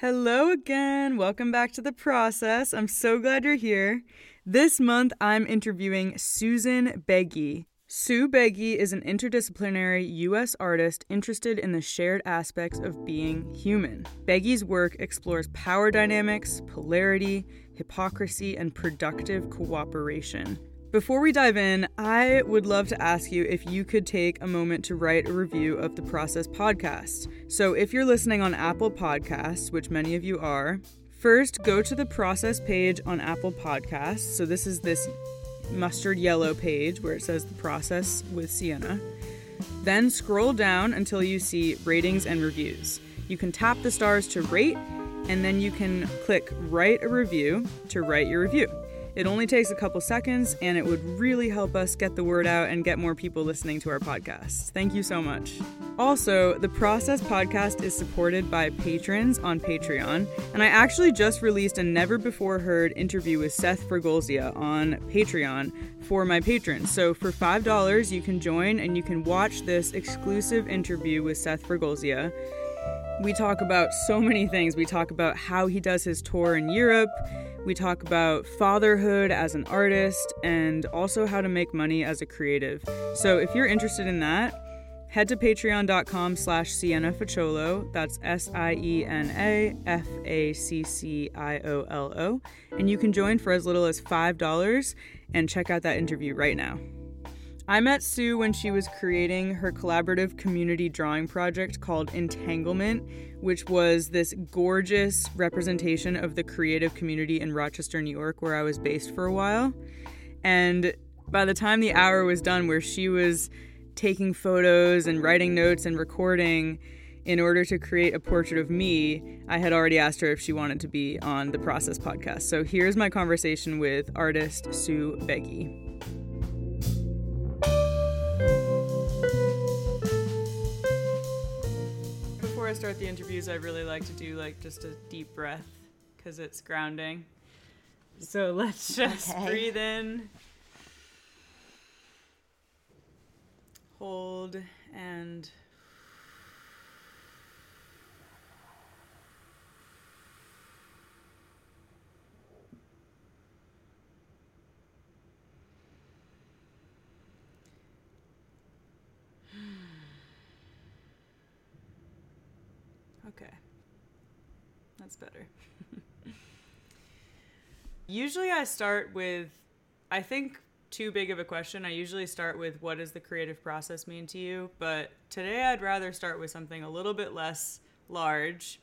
Hello again. Welcome back to the process. I'm so glad you're here. This month, I'm interviewing Susan Begy. Su Begy is an interdisciplinary U.S. artist interested in the shared aspects of being human. Begy's work explores power dynamics, polarity, hypocrisy, and productive cooperation. Before we dive in, I would love to ask you if you could take a moment to write a review of the Process podcast. So, if you're listening on Apple Podcasts, which many of you are, first go to the Process page on Apple Podcasts. So, this is this mustard yellow page where it says the Process with Siena. Then scroll down until you see ratings and reviews. You can tap the stars to rate, and then you can click write a review to write your review. It only takes a couple seconds, and it would really help us get the word out and get more people listening to our podcast. Thank you so much. Also, the Process podcast is supported by patrons on Patreon, and I actually just released a never before heard interview with Seth Faergolzia on Patreon for my patrons. So for $5, you can join and you can watch this exclusive interview with Seth Faergolzia. We talk about so many things. We talk about how he does his tour in Europe. We talk about fatherhood as an artist and also how to make money as a creative. So if you're interested in that, head to patreon.com slash Siena Facciolo. That's S-I-E-N-A F-A-C-C-I-O-L-O. And you can join for as little as $5 and check out that interview right now. I met Su when she was creating her collaborative community drawing project called Entanglement, which was this gorgeous representation of the creative community in Rochester, New York, where I was based for a while. And by the time the hour was done, where she was taking photos and writing notes and recording in order to create a portrait of me, I had already asked her if she wanted to be on the Process podcast. So here's my conversation with artist Su Begy. I start the interviews, I really like to do like just a deep breath because it's grounding. So let's just Okay. breathe in, hold, and Okay. Better. usually I start with I think too big of a question. I usually start with what does the creative process mean to you? But today I'd rather start with something a little bit less large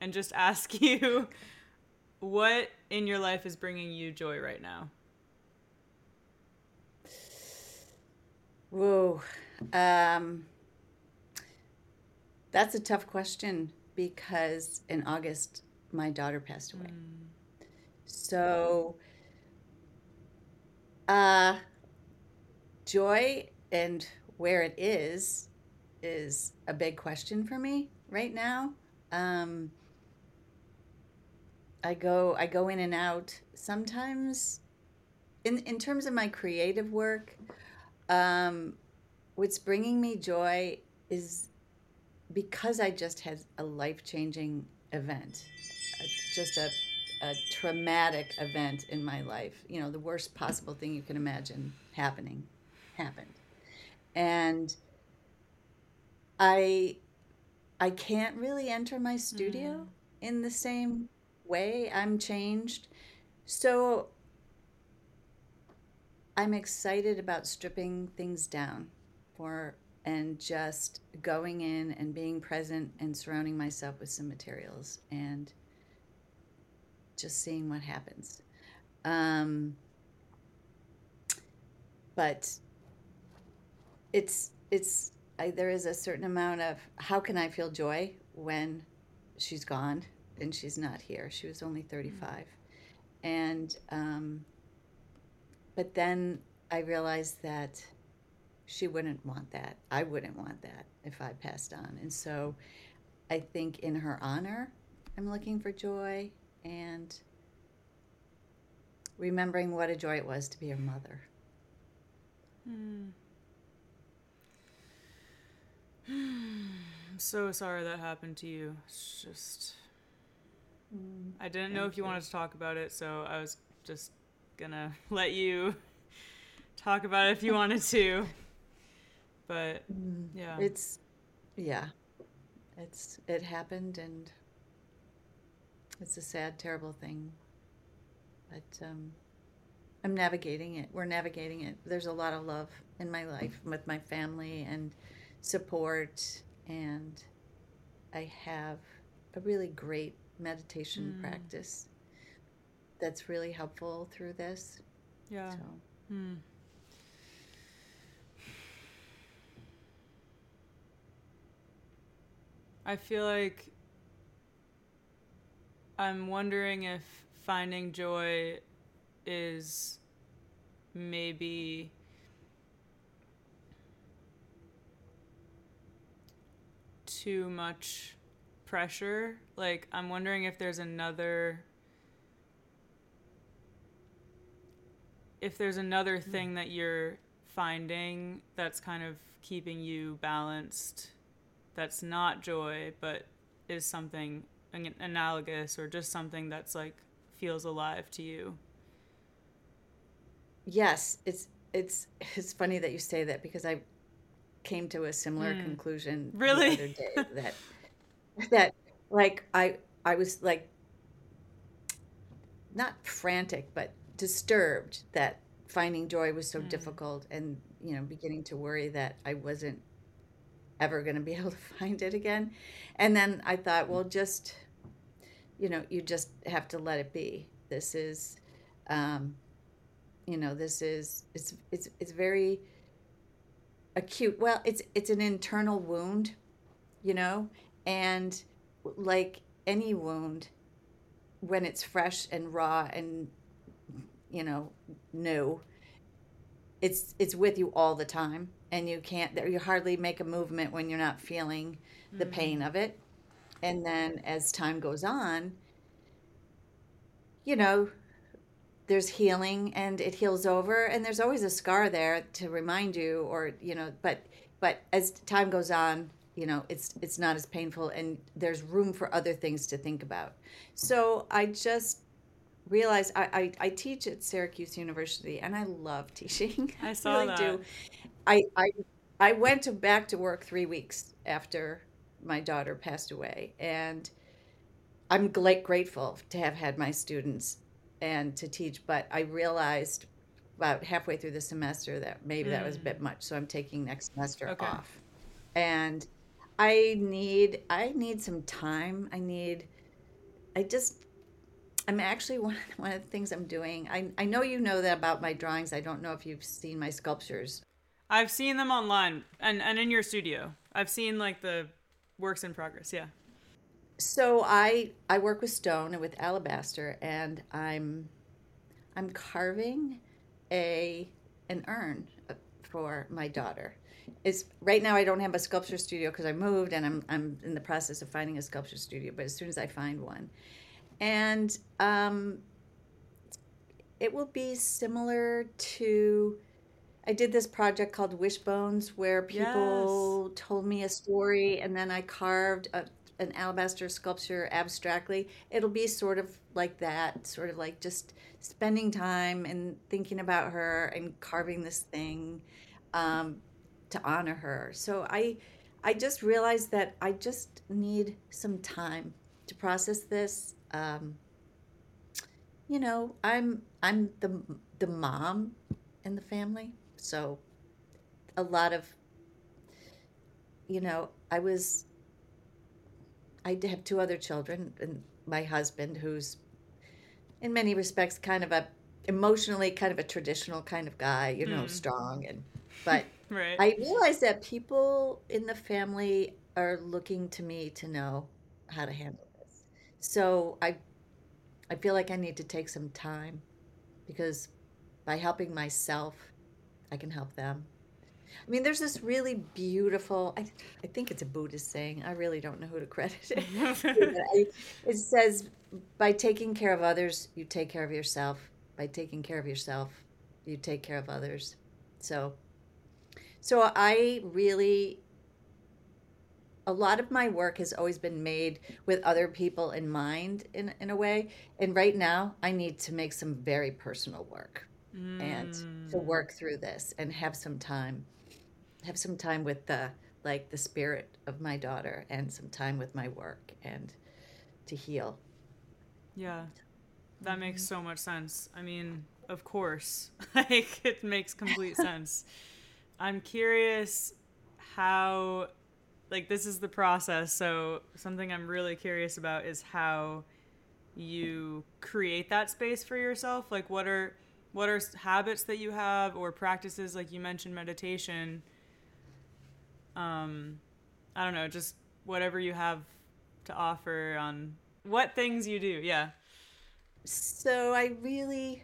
and just ask you what in your life is bringing you joy right now? Whoa. Um, that's a tough question because in August, my daughter passed away. So, uh, joy and where it is is a big question for me right now. Um, I go I go in and out sometimes in in terms of my creative work um, what's bringing me joy is because I just had a life changing event, just a, a traumatic event in my life. You know, the worst possible thing you can imagine happening happened. And I I can't really enter my studio mm-hmm. in the same way. I'm changed. So I'm excited about stripping things down for and just going in and being present and surrounding myself with some materials and just seeing what happens. Um, but it's it's I, there is a certain amount of how can I feel joy when she's gone and she's not here. She was only 35, and um, but then I realized that she wouldn't want that. I wouldn't want that if I passed on. And so I think in her honor, I'm looking for joy and remembering what a joy it was to be her mother. I'm so sorry that happened to you. It's just I didn't know if you, you wanted to talk about it, so I was just gonna let you talk about it if you wanted to. But mm, yeah, it's yeah, it's it happened, and it's a sad, terrible thing. But um, I'm navigating it. We're navigating it. There's a lot of love in my life with my family and support, and I have a really great meditation mm. practice that's really helpful through this. Yeah. So. Mm. I feel like I'm wondering if finding joy is maybe too much pressure. Like, I'm wondering if there's another. If there's another mm. thing that you're finding that's kind of keeping you balanced, that's not joy, but is something analogous or just something that's like feels alive to you. Yes, it's it's it's funny that you say that because I came to a similar mm. conclusion really? the other day that that like I I was like not frantic but disturbed that finding joy was so mm. difficult and you know beginning to worry that I wasn't ever going to be able to find it again. And then I thought, well, just you know, you just have to let it be. This is um you know, this is it's it's it's very acute. Well, it's it's an internal wound, you know, and like any wound, when it's fresh and raw and you know new, it's it's with you all the time, and you can't you hardly make a movement when you're not feeling the mm-hmm. pain of it. And then as time goes on, you know, there's healing and it heals over and there's always a scar there to remind you or you know but but as time goes on you know it's it's not as painful and there's room for other things to think about so i just realized i i, I teach at syracuse university and i love teaching i saw really that. do i i i went to back to work three weeks after my daughter passed away and i'm grateful to have had my students and to teach but i realized about halfway through the semester that maybe mm. that was a bit mm. much so i'm taking next semester okay. off and I need I need some time. I need I just I'm actually one of, one of the things I'm doing. I I know you know that about my drawings. I don't know if you've seen my sculptures. I've seen them online and and in your studio. I've seen like the works in progress. Yeah. So I I work with stone and with alabaster and I'm I'm carving a an urn uh, for my daughter is right now I don't have a sculpture studio because I moved and I'm I'm in the process of finding a sculpture studio. But as soon as I find one, and um, it will be similar to. I did this project called Wishbones where people yes. told me a story and then I carved a, an alabaster sculpture abstractly. It'll be sort of like that, sort of like just spending time and thinking about her and carving this thing. Um, to honor her. So I I just realized that I just need some time to process this. Um, you know, I'm I'm the the mom in the family, so a lot of you know, I was I have two other children and my husband who's in many respects kind of a emotionally kind of a traditional kind of guy, you know, mm. strong and but Right. I realize that people in the family are looking to me to know how to handle. So I I feel like I need to take some time because by helping myself, I can help them. I mean, there's this really beautiful, I, I think it's a Buddhist saying. I really don't know who to credit it. it says, by taking care of others, you take care of yourself. By taking care of yourself, you take care of others. So so I really a lot of my work has always been made with other people in mind in, in a way. And right now, I need to make some very personal work mm. and to work through this and have some time, have some time with the like the spirit of my daughter and some time with my work and to heal. Yeah. That mm-hmm. makes so much sense. I mean, of course. like it makes complete sense. I'm curious how like this is the process. So something I'm really curious about is how you create that space for yourself. Like what are what are habits that you have or practices like you mentioned meditation um I don't know, just whatever you have to offer on what things you do. Yeah. So I really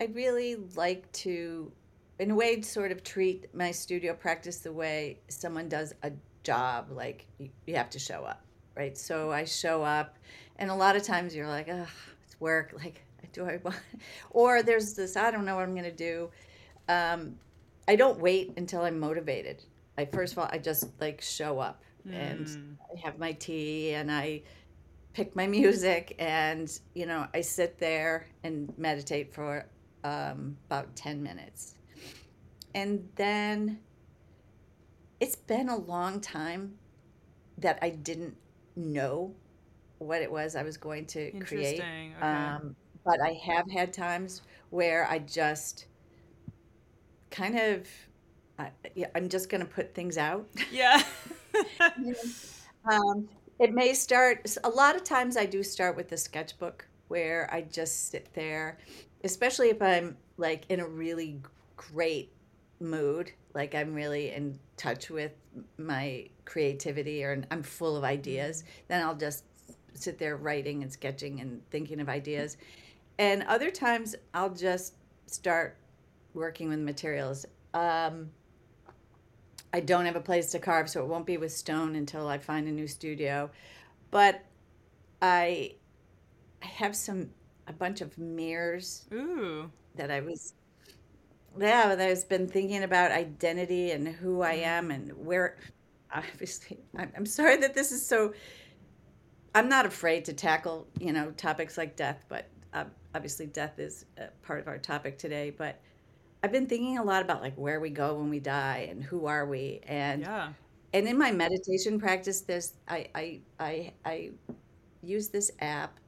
I really like to in a way to sort of treat my studio practice the way someone does a job like you, you have to show up right so i show up and a lot of times you're like oh it's work like do i want or there's this i don't know what i'm going to do um, i don't wait until i'm motivated i first of all i just like show up mm. and hmm. i have my tea and i pick my music and you know i sit there and meditate for um, about 10 minutes and then it's been a long time that I didn't know what it was I was going to create. Okay. Um, but I have had times where I just kind of, I, yeah, I'm just going to put things out. Yeah. um, it may start, a lot of times I do start with the sketchbook where I just sit there, especially if I'm like in a really great mood like i'm really in touch with my creativity or i'm full of ideas then i'll just sit there writing and sketching and thinking of ideas. And other times i'll just start working with materials. Um, i don't have a place to carve so it won't be with stone until i find a new studio. But i i have some a bunch of mirrors Ooh. that i was yeah, I've been thinking about identity and who I am and where. Obviously, I'm sorry that this is so. I'm not afraid to tackle, you know, topics like death, but uh, obviously, death is part of our topic today. But I've been thinking a lot about like where we go when we die and who are we, and yeah. and in my meditation practice, there's I I I, I use this app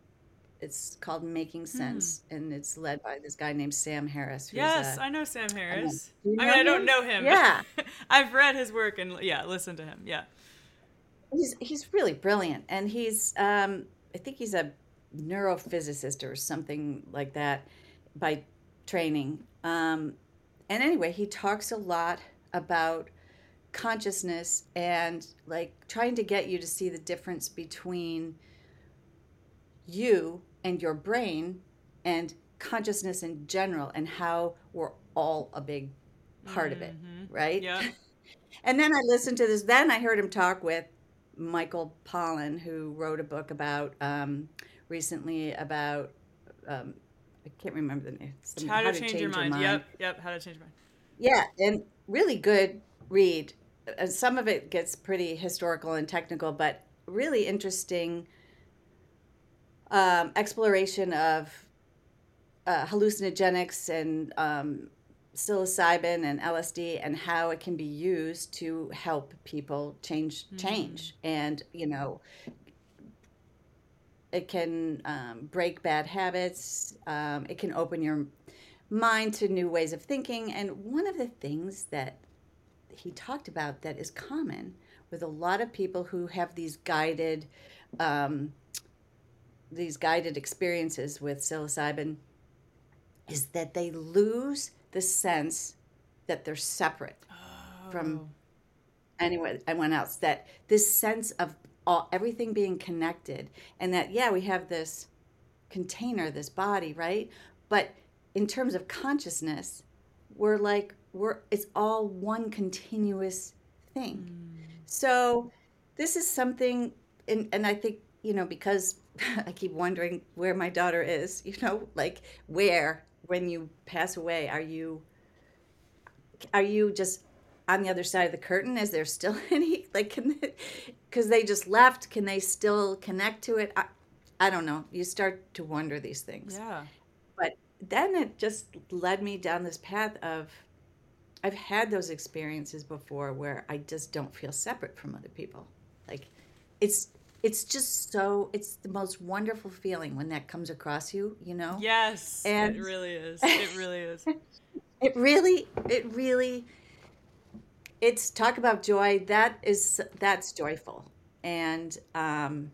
it's called Making hmm. Sense, hmm. and it's led by this guy named Sam Harris. yes, a, I know Sam Harris. I, mean, I don't know him. Yeah, I've read his work and yeah, listen to him. Yeah, he's he's really brilliant, and he's um, I think he's a neurophysicist or something like that by training. Um, and anyway, he talks a lot about consciousness and like trying to get you to see the difference between you and your brain and consciousness in general and how we're all a big part mm-hmm. of it, mm-hmm. right? Yeah. and then I listened to this. Then I heard him talk with Michael Pollan, who wrote a book about um, recently about um, I can't remember the name. How, to, how to change, change, your, mind. mind. Yep, yep. How to change your mind. Yeah, and really good read. Some of it gets pretty historical and technical, but really interesting um, exploration of uh, hallucinogenics and um, psilocybin and LSD and how it can be used to help people change mm-hmm. change mm. and you know it can um, break bad habits um, it can open your mind to new ways of thinking and one of the things that he talked about that is common with a lot of people who have these guided um, these guided experiences with psilocybin is that they lose the sense that they're separate oh. from anyone, anyone else. That this sense of all everything being connected, and that yeah, we have this container, this body, right? But in terms of consciousness, we're like we're it's all one continuous thing. Mm. So this is something, and and I think you know because I keep wondering where my daughter is, you know, like where when you pass away are you are you just on the other side of the curtain? Is there still any like can because they just left? Can they still connect to it? I, I don't know. You start to wonder these things. Yeah. But then it just led me down this path of I've had those experiences before where I just don't feel separate from other people. Like it's it's just so it's the most wonderful feeling when that comes across you, you know? Yes. And- it really is. It really is. It really it really it's talk about joy that is that's joyful. And um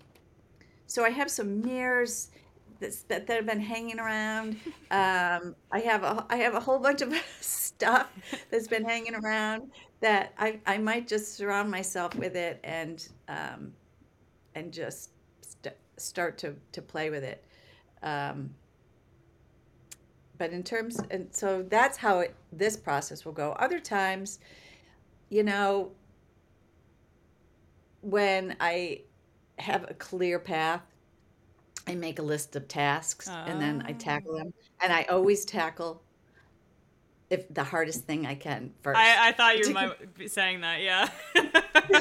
so I have some mirrors that, that have been hanging around. Um, I have a I have a whole bunch of stuff that's been hanging around that I, I might just surround myself with it and um, and just st- start to, to play with it. Um, but in terms and so that's how it, this process will go. Other times, you know, when I have a clear path I make a list of tasks and then I tackle them. And I always tackle if the hardest thing I can first. I, I thought you be saying that, yeah.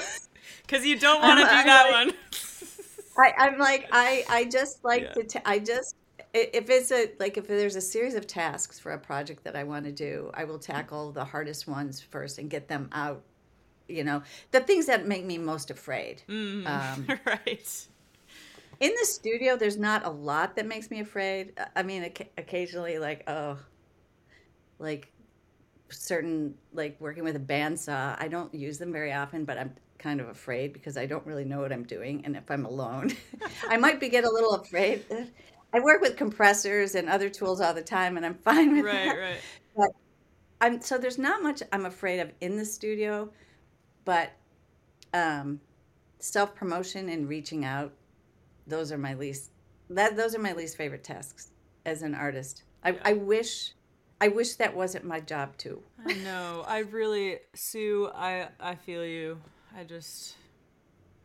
Because you don't want to do I'm that like- one. I, I'm like I I just like Yeah. to ta- I just if it's a like if there's a series of tasks for a project that I want to do, I will tackle the hardest ones first and get them out. You know, the things that make me most afraid. Mm, Um, right. in the studio there's not a lot that makes me afraid i mean occasionally like oh like certain like working with a bandsaw i don't use them very often but i'm kind of afraid because i don't really know what i'm doing and if i'm alone i might be get a little afraid i work with compressors and other tools all the time and i'm fine with Right, that right. I'm so there's not much I'm afraid of in the studio, but um, self promotion and reaching out, those are my least that those are my least favorite tasks as an artist. I, Yeah. I wish I wish that wasn't my job too. I know. I really, Su. I I feel you. I just,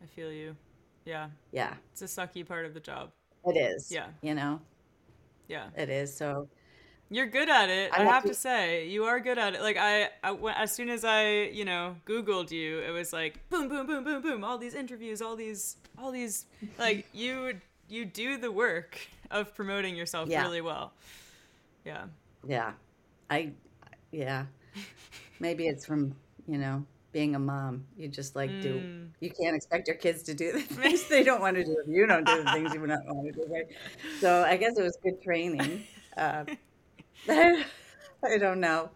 I feel you. Yeah, Yeah, it's a sucky part of the job. it is. Yeah. you know Yeah, it is. So you're good at it. I I, have to- to say, you are good at it. Like I, I as soon as I, you know, Googled you, it was like boom, boom, boom, boom, boom. All these interviews, all these, all these. Like you, you do the work of promoting yourself Yeah. really well. Yeah. yeah, I yeah maybe it's from you know being a mom. You just like do Mm. you can't expect your kids to do the things they don't want to do you don't do the things you don't want to do right so i guess it was good training uh, i don't know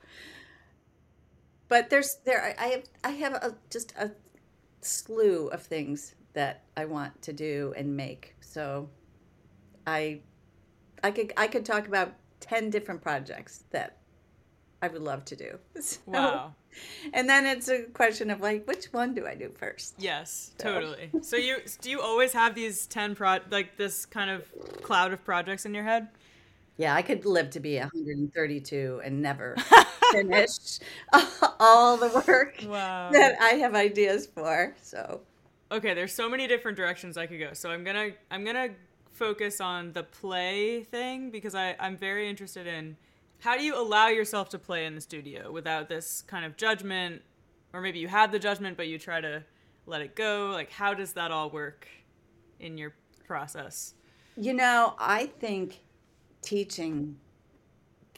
but there's there i have i have a, just a slew of things that i want to do and make so i i could i could talk about 10 different projects that i would love to do So- Wow. And then it's a question of like which one do i do first Yes, So- totally. So you do you always have these 10 pro like this kind of cloud of projects in your head? Yeah, I could live to be 132 and never finish all the work Wow. that I have ideas for. So, Okay, there's so many different directions I could go. So I'm going to I'm going to focus on the play thing because I I'm very interested in how do you allow yourself to play in the studio without this kind of judgment or maybe you have the judgment but you try to let it go? Like how does that all work in your process? you know, I think teaching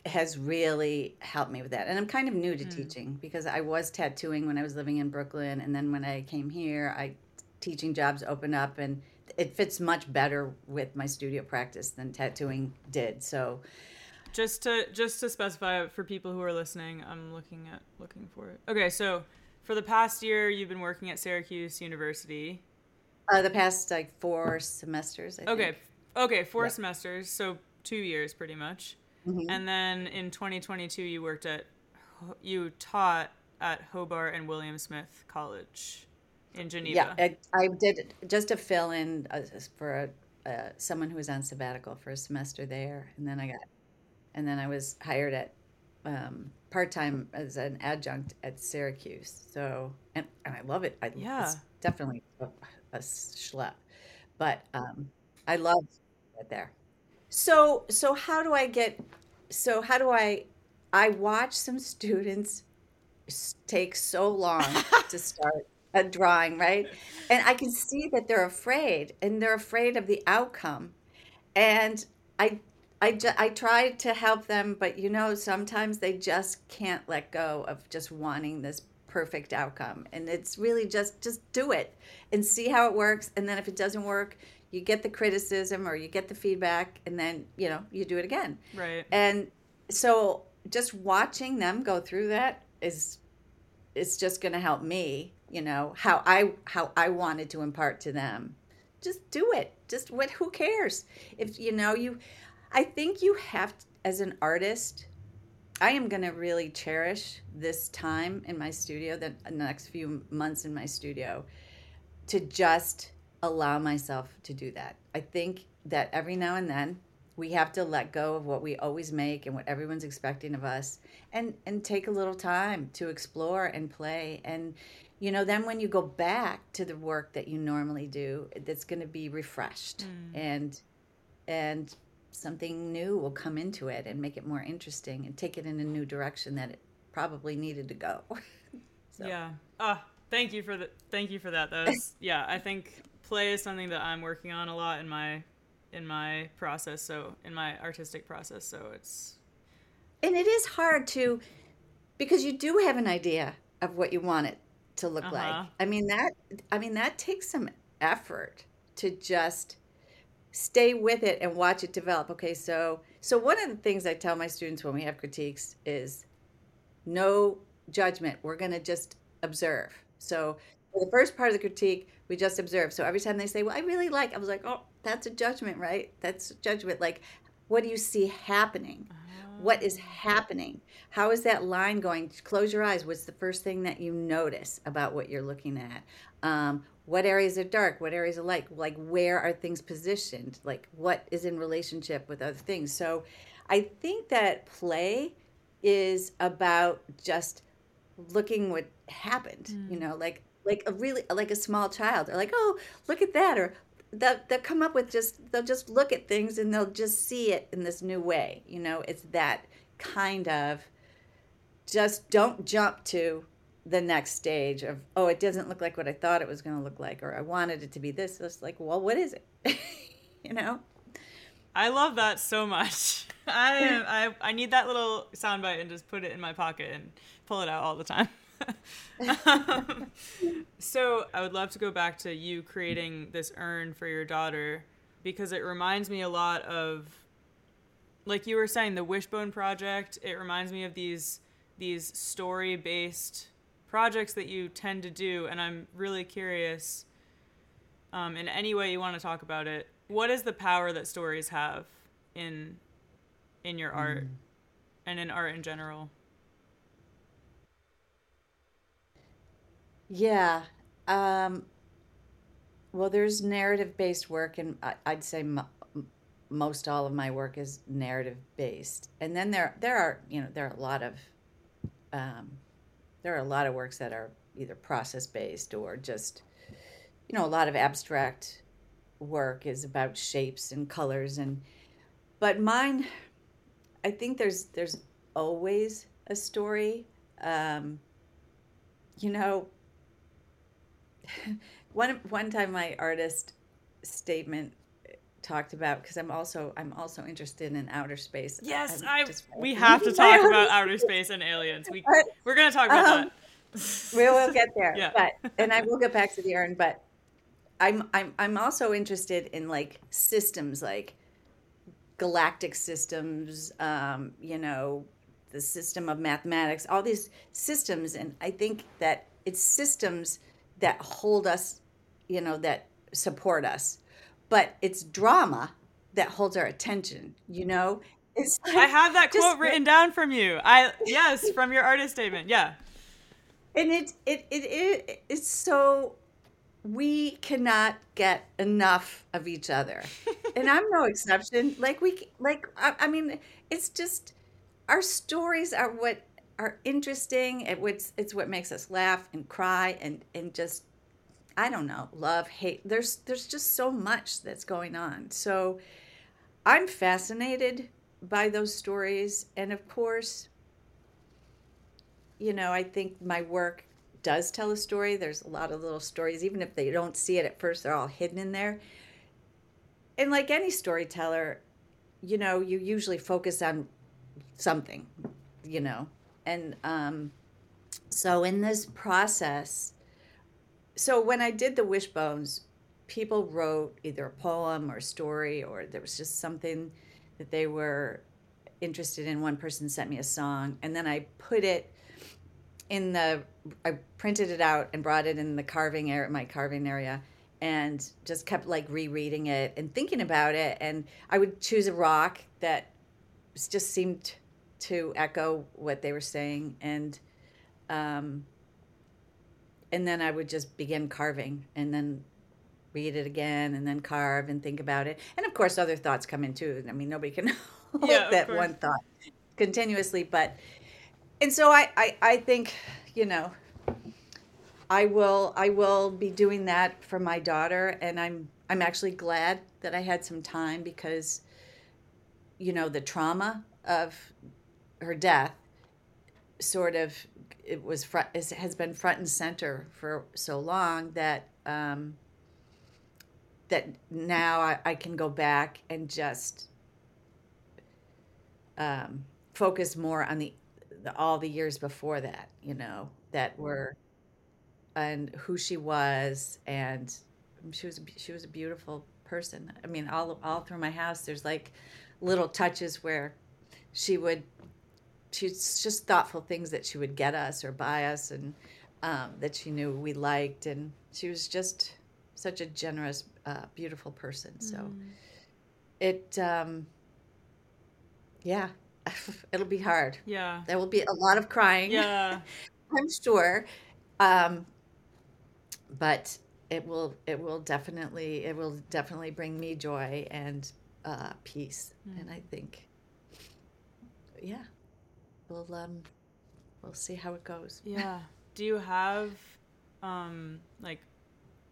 has really helped me with that. And I'm kind of new to hmm. teaching because I was tattooing when I was living in Brooklyn. And then when I came here, I teaching jobs opened up and it fits much better with my studio practice than tattooing did. So, Just to just to specify for people who are listening, I'm looking at looking for it. Okay, so for the past year, you've been working at Syracuse University. uh, the past like four semesters, I Okay, think. okay, four Yeah. semesters, so two years pretty much. Mhm. And then in 2022, you worked at you taught at Hobart and William Smith College in Geneva. Yeah, I, I did just to fill in uh, for a, uh, someone who was on sabbatical for a semester there, and then I got, and then I was hired at um, part time as an adjunct at Syracuse. So, and, and I love it. I, Yeah. it's definitely a, a schlep, but um, I love it there. So, so how do I get? So how do I? I watch some students take so long to start a drawing, right? And I can see that they're afraid and they're afraid of the outcome. And I I, ju- I try to help them, but you know, sometimes they just can't let go of just wanting this perfect outcome. And it's really just just do it and see how it works. And then if it doesn't work, you get the criticism or you get the feedback, and then you know you do it again. Right. And so just watching them go through that is is just going to help me. You know how I how I wanted to impart to them. Just do it. Just what? Who cares? If you know you I think you have, to, as an artist, I am going to really cherish this time in my studio, the next few months in my studio, to just allow myself to do that. I think that every now and then we have to let go of what we always make and what everyone's expecting of us and and take a little time to explore and play and you know then when you go back to the work that you normally do that's going to be refreshed mm. and and something new will come into it and make it more interesting and take it in a new direction that it probably needed to go. so. Yeah. Ah, thank you for the thank you for that. That was yeah, I think play is something that I'm working on a lot in my in my process, so in my artistic process, so it's and it is hard to because you do have an idea of what you want it to look uh-huh. like. I mean that I mean that takes some effort to just stay with it and watch it develop. Okay, so so one of the things I tell my students when we have critiques is no judgment. We're going to just observe. So for the first part of the critique, we just observe. So every time they say, "Well, I really like," I was like, "Oh, that's a judgment, right? That's judgment. Like, what do you see happening? What is happening? How is that line going? Close your eyes. What's the first thing that you notice about what you're looking at? Um, what areas are dark what areas are light like where are things positioned? Like what is in relationship with other things? So i think that play is about just looking what happened mm. you know like like a really like a small child. They're like oh look at that or they'll, they'll come up with just they'll just look at things and they'll just see it in this new way you know? It's that kind of just don't jump to the next stage of oh it doesn't look like what i thought it was going to look like or i wanted it to be this it's like well what is it? You know? I love that so much. I, I i need that little soundbite and just put it in my pocket and pull it out all the time. Um, so i would love to go back to you creating this urn for your daughter because it reminds me a lot of like you were saying the wishbone project. It reminds me of these these story based projects that you tend to do, and I'm really curious. Um, in any way you want to talk about it, what is the power that stories have in in your art mm. and in art in general? Yeah. Um, well, there's narrative based work, and I'd say most all of my work is narrative based. And then there there are you know there are a lot of um, there are a lot of works that are either process based or just you know a lot of abstract work is about shapes and colors and but mine i think there's there's always a story um, you know one one time my artist statement talked about because I'm also I'm also interested in outer space. Yes, I we have to talk about outer space and aliens. We we're gonna talk about um, that. we will get there. yeah. But and I will get back to the urn, but I'm I'm I'm also interested in like systems like galactic systems, um, you know, the system of mathematics, all these systems and I think that it's systems that hold us, you know, that support us but it's drama that holds our attention you know? It's like, i have that quote written down from you. I yes from your artist statement yeah. And it it it, it it's so we cannot get enough of each other. And i'm no exception. Like we like I, I mean it's just our stories are what are interesting. It, it's, it's what makes us laugh and cry and and just I don't know, love, hate. There's there's just so much that's going on. So I'm fascinated by those stories and of course you know, I think my work does tell a story. There's a lot of little stories, even if they don't see it at first, they're all hidden in there. And like any storyteller, you know, you usually focus on something, you know. And um, so in this process, so when I did the wishbones, people wrote either a poem or a story, or there was just something that they were interested in. One person sent me a song, and then I put it in the I printed it out and brought it in the carving area, my carving area, and just kept like rereading it and thinking about it. And I would choose a rock that just seemed to echo what they were saying, and um, and then I would just begin carving, and then read it again, and then carve and think about it. And of course, other thoughts come in too. I mean, nobody can hold Yeah, that course. one thought continuously, but and so I, I i think you know i will i will be doing that for my daughter and i'm i'm actually glad that i had some time because you know the trauma of her death sort of it was front is- has been front and center for so long that um that now I, I can go back and just um, focus more on the, the all the years before that, you know, that were and who she was and she was she was a beautiful person. I mean, all all through my house there's like little touches where she would she's just thoughtful things that she would get us or buy us and um, that she knew we liked and she was just such a generous uh, beautiful person so Mm. it um, yeah it'll be hard Yeah. there will be a lot of crying Yeah. i'm sure um, but it will it will definitely it will definitely bring me joy and uh, peace Mm. and i think yeah we'll um we'll see how it goes Yeah. Do you have um like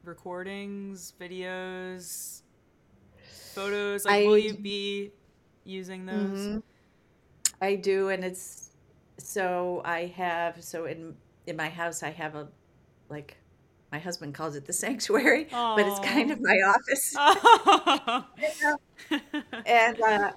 recordings, videos, photos? Like will you be using those? Mhm. I do, and it's so I have so in in my house I have a like my husband calls it the sanctuary, but it's kind of my office, Oh. and uh,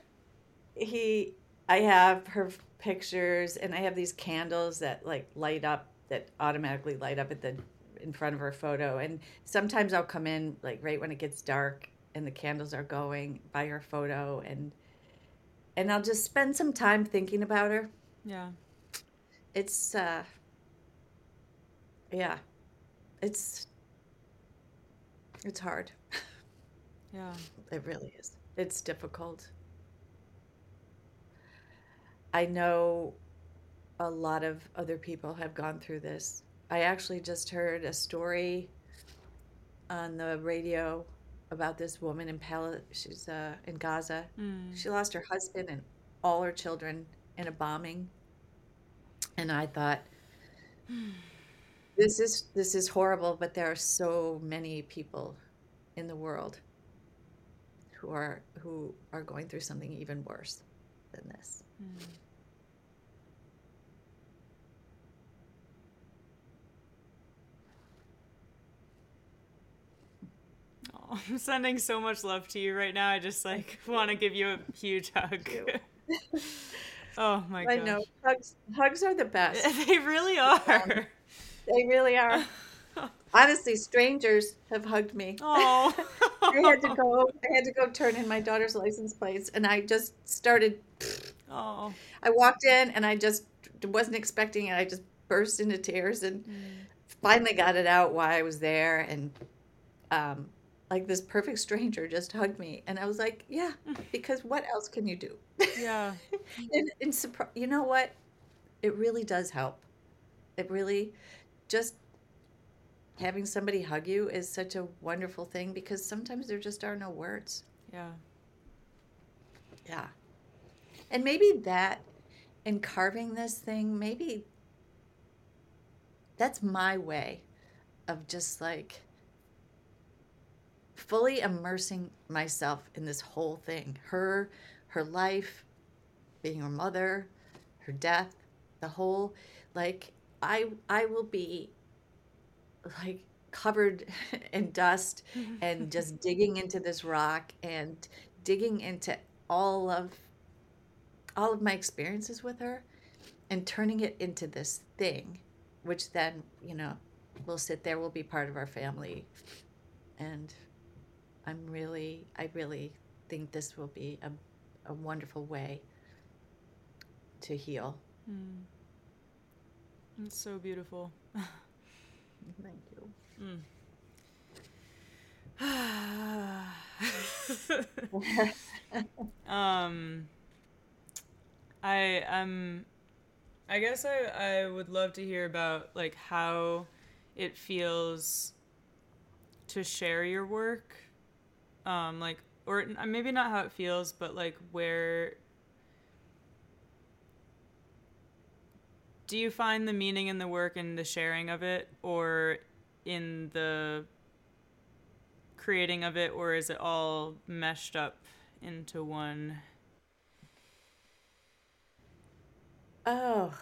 he I have her pictures, and I have these candles that like light up that automatically light up at the in front of her photo, and sometimes I'll come in like right when it gets dark and the candles are going by her photo and and I'll just spend some time thinking about her. yeah. It's uh yeah. It's it's hard. Yeah. It really is. It's difficult. I know a lot of other people have gone through this. I actually just heard a story on the radio about this woman in Pal- she's uh, in Gaza. Mm. She lost her husband and all her children in a bombing. And I thought this is this is horrible, but there are so many people in the world who are who are going through something even worse than this. Mm. Oh, I'm sending so much love to you right now. I just like want to give you a huge hug. oh my god. I gosh. know hugs hugs are the best. They really are. They really are. Honestly, strangers have hugged me. Oh. I had to go I had to go turn in my daughter's license plates and I just started Oh. I walked in and I just wasn't expecting it. I just burst into tears and Mm. finally got it out while I was there. And um, like this perfect stranger just hugged me. And I was like, yeah, because what else can you do? Yeah. and, and surpri- you know what? It really does help. It really just having somebody hug you is such a wonderful thing because sometimes there just are no words. Yeah. Yeah. And maybe that in carving this thing, maybe that's my way of just like fully immersing myself in this whole thing. Her her life, being her mother, her death, the whole like I I will be like covered in dust and just digging into this rock and digging into all of all of my experiences with her and turning it into this thing which then you know will sit there will be part of our family and i'm really i really think this will be a, a wonderful way to heal Mm. It's so beautiful. thank you um, I um, I guess I I would love to hear about like how it feels to share your work, um, like or maybe not how it feels, but like where. Do you find the meaning in the work and the sharing of it, or in the creating of it, or is it all meshed up into one? Oh,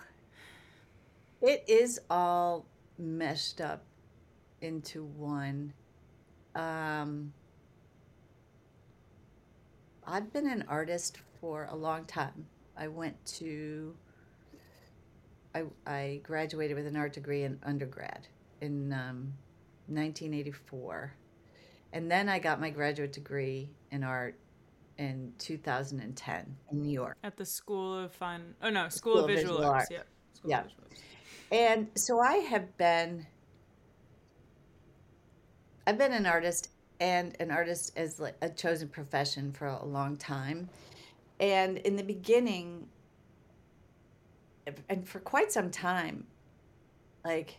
it is all meshed up into one. Um, I've been an artist for a long time. I went to, I, I graduated with an art degree in undergrad in um, 1984. And then I got my graduate degree in art in 2010 in New York. At the School of Fine. Oh no, School, School of, Visual, Visual Arts. Art. Yep. School yeah. And so I have been I've been an artist and an artist as like a chosen profession for a long time. And in the beginning and for quite some time like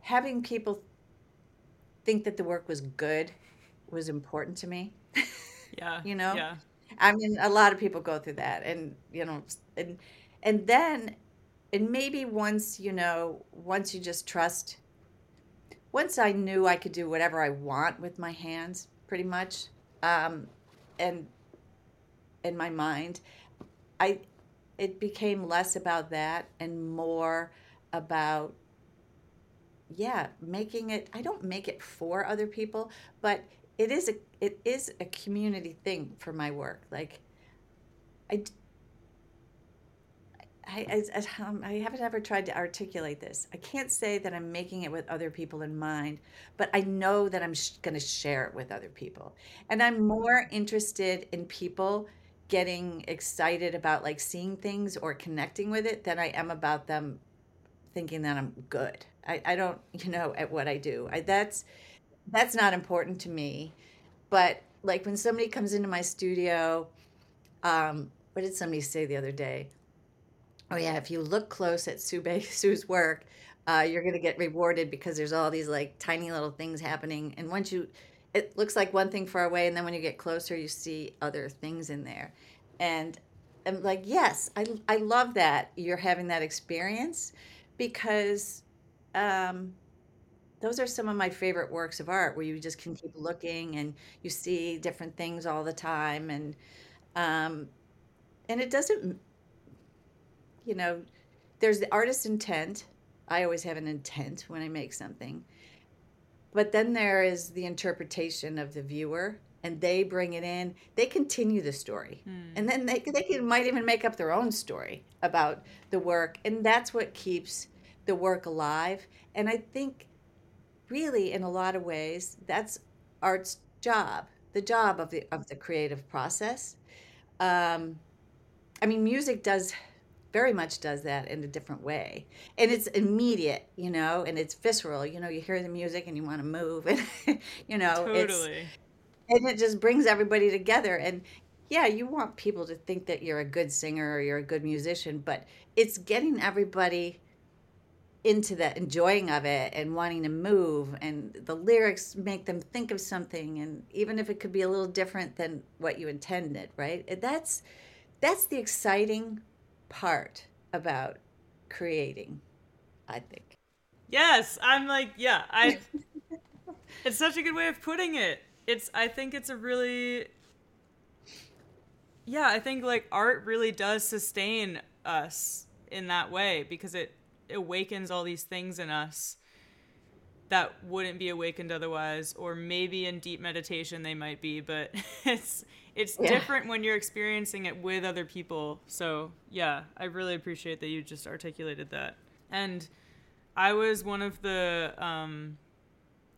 having people think that the work was good was important to me. Yeah. you know? Yeah. I mean, a lot of people go through that and, you know, and and then and maybe once, you know, once you just trust once I knew I could do whatever I want with my hands, pretty much, um, and in my mind, I it became less about that and more about yeah, making it I don't make it for other people, but it is a it is a community thing for my work. Like I I, I, um, I haven't ever tried to articulate this. I can't say that I'm making it with other people in mind, but I know that I'm sh- going to share it with other people. And I'm more interested in people getting excited about like seeing things or connecting with it than I am about them thinking that I'm good. I, I don't, you know, at what I do. I, that's that's not important to me. But like when somebody comes into my studio, um, what did somebody say the other day? Oh yeah, if you look close at Su Bay, Su's work, uh, you're gonna get rewarded because there's all these like tiny little things happening. And once you, it looks like one thing far away, and then when you get closer, you see other things in there. And I'm like, yes, I I love that you're having that experience because um, those are some of my favorite works of art where you just can keep looking and you see different things all the time. And um, and it doesn't you know there's the artist's intent. I always have an intent when i make something but then there is the interpretation of the viewer and they bring it in they continue the story. Hmm. and then they, they can, might even make up their own story about the work and that's what keeps the work alive. And i think really in a lot of ways that's art's job the job of the of the creative process. Um, i mean music does very much does that in a different way. And it's immediate you know and it's visceral. You know you hear the music and you want to move and you know totally. and it just brings everybody together. And yeah you want people to think that you're a good singer or you're a good musician but it's getting everybody into the enjoying of it and wanting to move and the lyrics make them think of something and even if it could be a little different than what you intended right? That's that's the exciting part about creating i think. Yes i'm like yeah i it's such a good way of putting it. It's i think it's a really yeah i think like art really does sustain us in that way because it awakens all these things in us that wouldn't be awakened otherwise or maybe in deep meditation they might be but it's it's yeah. different when you're experiencing it with other people so yeah i really appreciate that you just articulated that and i was one of the um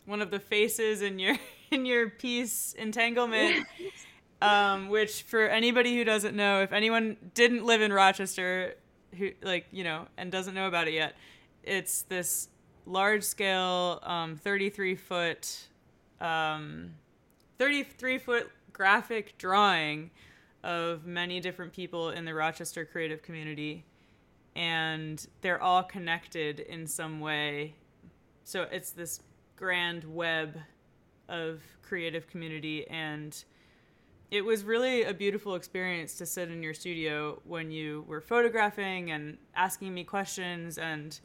one of the faces in your in your piece entanglement um which for anybody who doesn't know if anyone didn't live in rochester who like you know and doesn't know about it yet it's this large scale um, 33 foot um, 33 foot graphic drawing of many different people in the rochester creative community. And they're all connected in some way. So it's this grand web of creative community. And it was really a beautiful experience to sit in your studio when you were photographing and asking me questions and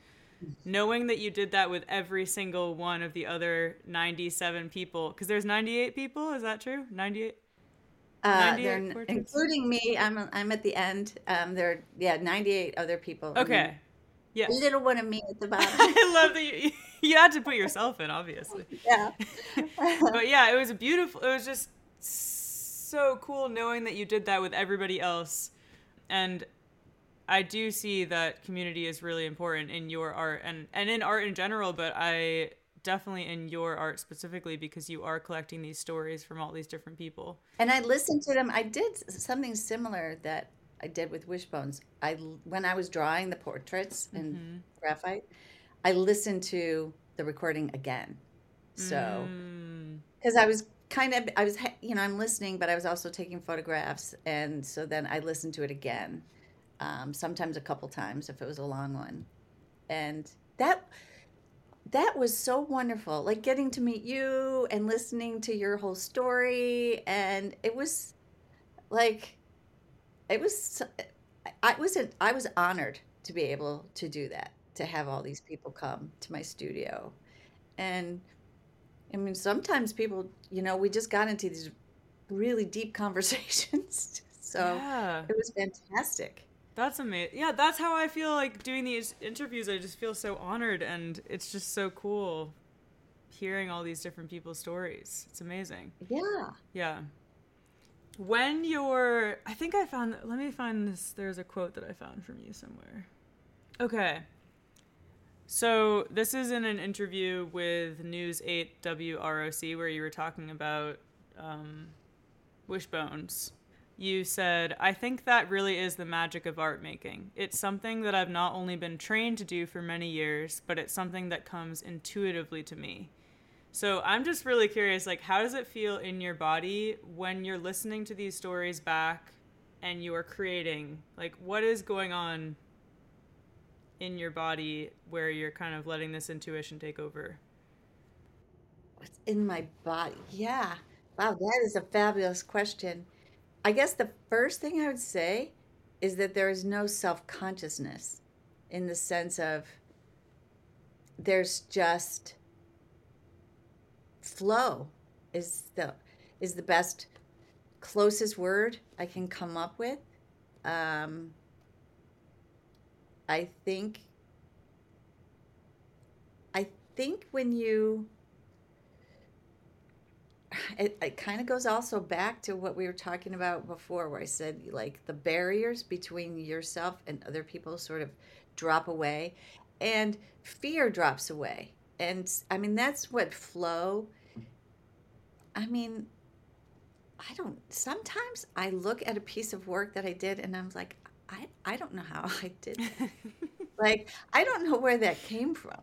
knowing that you did that with every single one of the other 97 people because there's 98 people is that true? 98 uh, including me i'm i'm at the end um there are yeah 98 other people. Okay. Yeah. a little one of me at the bottom. I love that you you had to put yourself in obviously. Yeah. But yeah it was a beautiful it was just so cool knowing that you did that with everybody else. And I do see that community is really important in your art and and in art in general, but I definitely in your art specifically because you are collecting these stories from all these different people. And I listened to them. I did something similar that I did with Wishbones. I when I was drawing the portraits in mm-hmm. graphite, I listened to the recording again. So because mm. I was kind of I was you know I'm listening, but I was also taking photographs, and so then I listened to it again um, sometimes a couple times if it was a long one. And that that was so wonderful like getting to meet you and listening to your whole story and it was like it was i wasn't i was honored to be able to do that to have all these people come to my studio and i mean sometimes people you know we just got into these really deep conversations so yeah. it was fantastic that's amazing. Yeah, that's how I feel like doing these interviews. I just feel so honored, and it's just so cool hearing all these different people's stories. It's amazing. Yeah. Yeah. When you're, I think I found, let me find this. There's a quote that I found from you somewhere. Okay. So this is in an interview with News 8 WROC where you were talking about um, wishbones you said, I think that really is the magic of art making. It's something that I've not only been trained to do for many years, but it's something that comes intuitively to me. So I'm just really curious like how does it feel in your body when you're listening to these stories back and you are creating? Like what is going on in your body where you're kind of letting this intuition take over? What's in my body? Yeah. Wow, that is a fabulous question. I guess the first thing I would say is that there is no self consciousness in the sense of there's just flow is the is the best closest word I can come up with. Um, I think I think when you it, it kind of goes also back to what we were talking about before where i said like the barriers between yourself and other people sort of drop away and fear drops away. And i mean that's what flow i mean i don't sometimes i look at a piece of work that i did and i'm like i, I don't know how i did that. Like i don't know where that came from.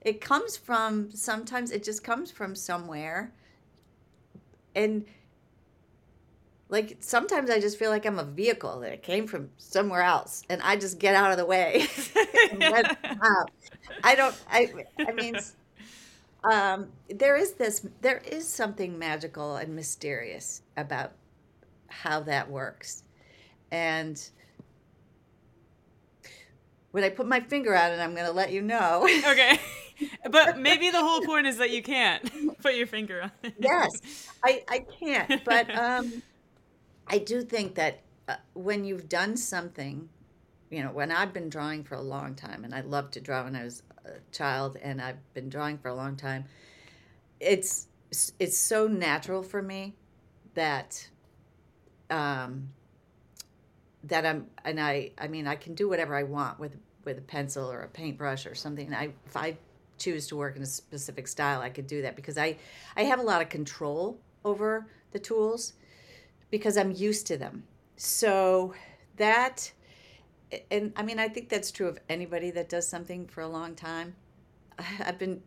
It comes from sometimes it just comes from somewhere and like sometimes I just feel like I'm a vehicle that came from somewhere else, and I just get out of the way. I don't. I. I mean, um, there is this. There is something magical and mysterious about how that works, and when I put my finger on it, I'm going to let you know. Okay. but maybe the whole point is that you can't put your finger on it. yes, I, I can't. But um, I do think that uh, when you've done something you know, when I've been drawing for a long time, and I loved to draw when I was a child, and I've been drawing for a long time, it's it's so natural for me that um, that I'm and I I mean I can do whatever I want with with a pencil or a paintbrush or something. I if I choose to work in a specific style, I could do that because I I have a lot of control over the tools because I'm used to them. So that and I mean I think that's true of anybody that does something for a long time. I've been